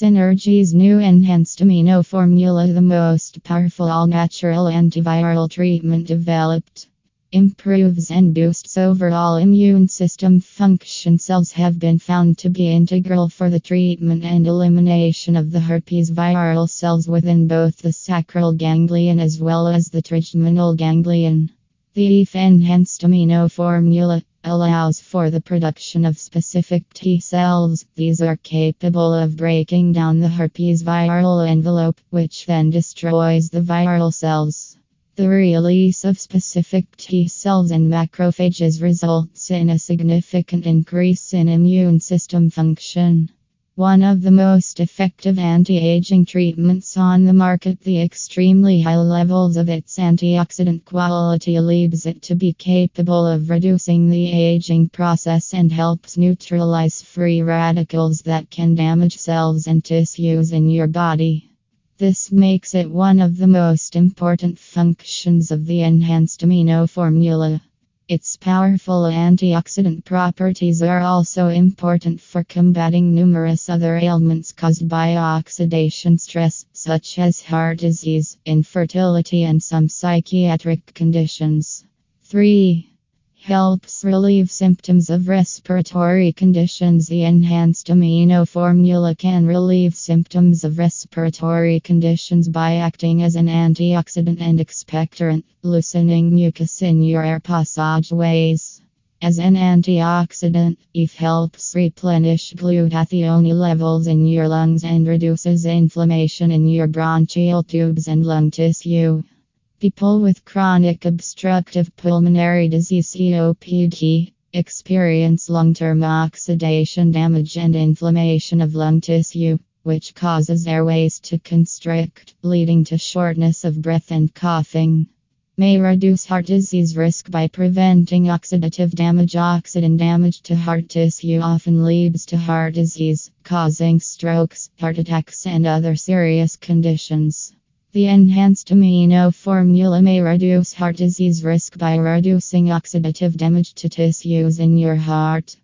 Synergy's new enhanced amino formula, the most powerful all natural antiviral treatment developed, improves and boosts overall immune system function. Cells have been found to be integral for the treatment and elimination of the herpes viral cells within both the sacral ganglion as well as the trigeminal ganglion. The ETH enhanced amino formula allows for the production of specific T cells. These are capable of breaking down the herpes viral envelope, which then destroys the viral cells. The release of specific T cells and macrophages results in a significant increase in immune system function. One of the most effective anti aging treatments on the market, the extremely high levels of its antioxidant quality leads it to be capable of reducing the aging process and helps neutralize free radicals that can damage cells and tissues in your body. This makes it one of the most important functions of the enhanced amino formula. Its powerful antioxidant properties are also important for combating numerous other ailments caused by oxidation stress, such as heart disease, infertility, and some psychiatric conditions. 3 helps relieve symptoms of respiratory conditions. The enhanced amino formula can relieve symptoms of respiratory conditions by acting as an antioxidant and expectorant, loosening mucus in your air passageways. As an antioxidant, it helps replenish glutathione levels in your lungs and reduces inflammation in your bronchial tubes and lung tissue. People with chronic obstructive pulmonary disease COPD experience long term oxidation damage and inflammation of lung tissue, which causes airways to constrict, leading to shortness of breath and coughing. May reduce heart disease risk by preventing oxidative damage. Oxidant damage to heart tissue often leads to heart disease, causing strokes, heart attacks, and other serious conditions. The enhanced amino formula may reduce heart disease risk by reducing oxidative damage to tissues in your heart.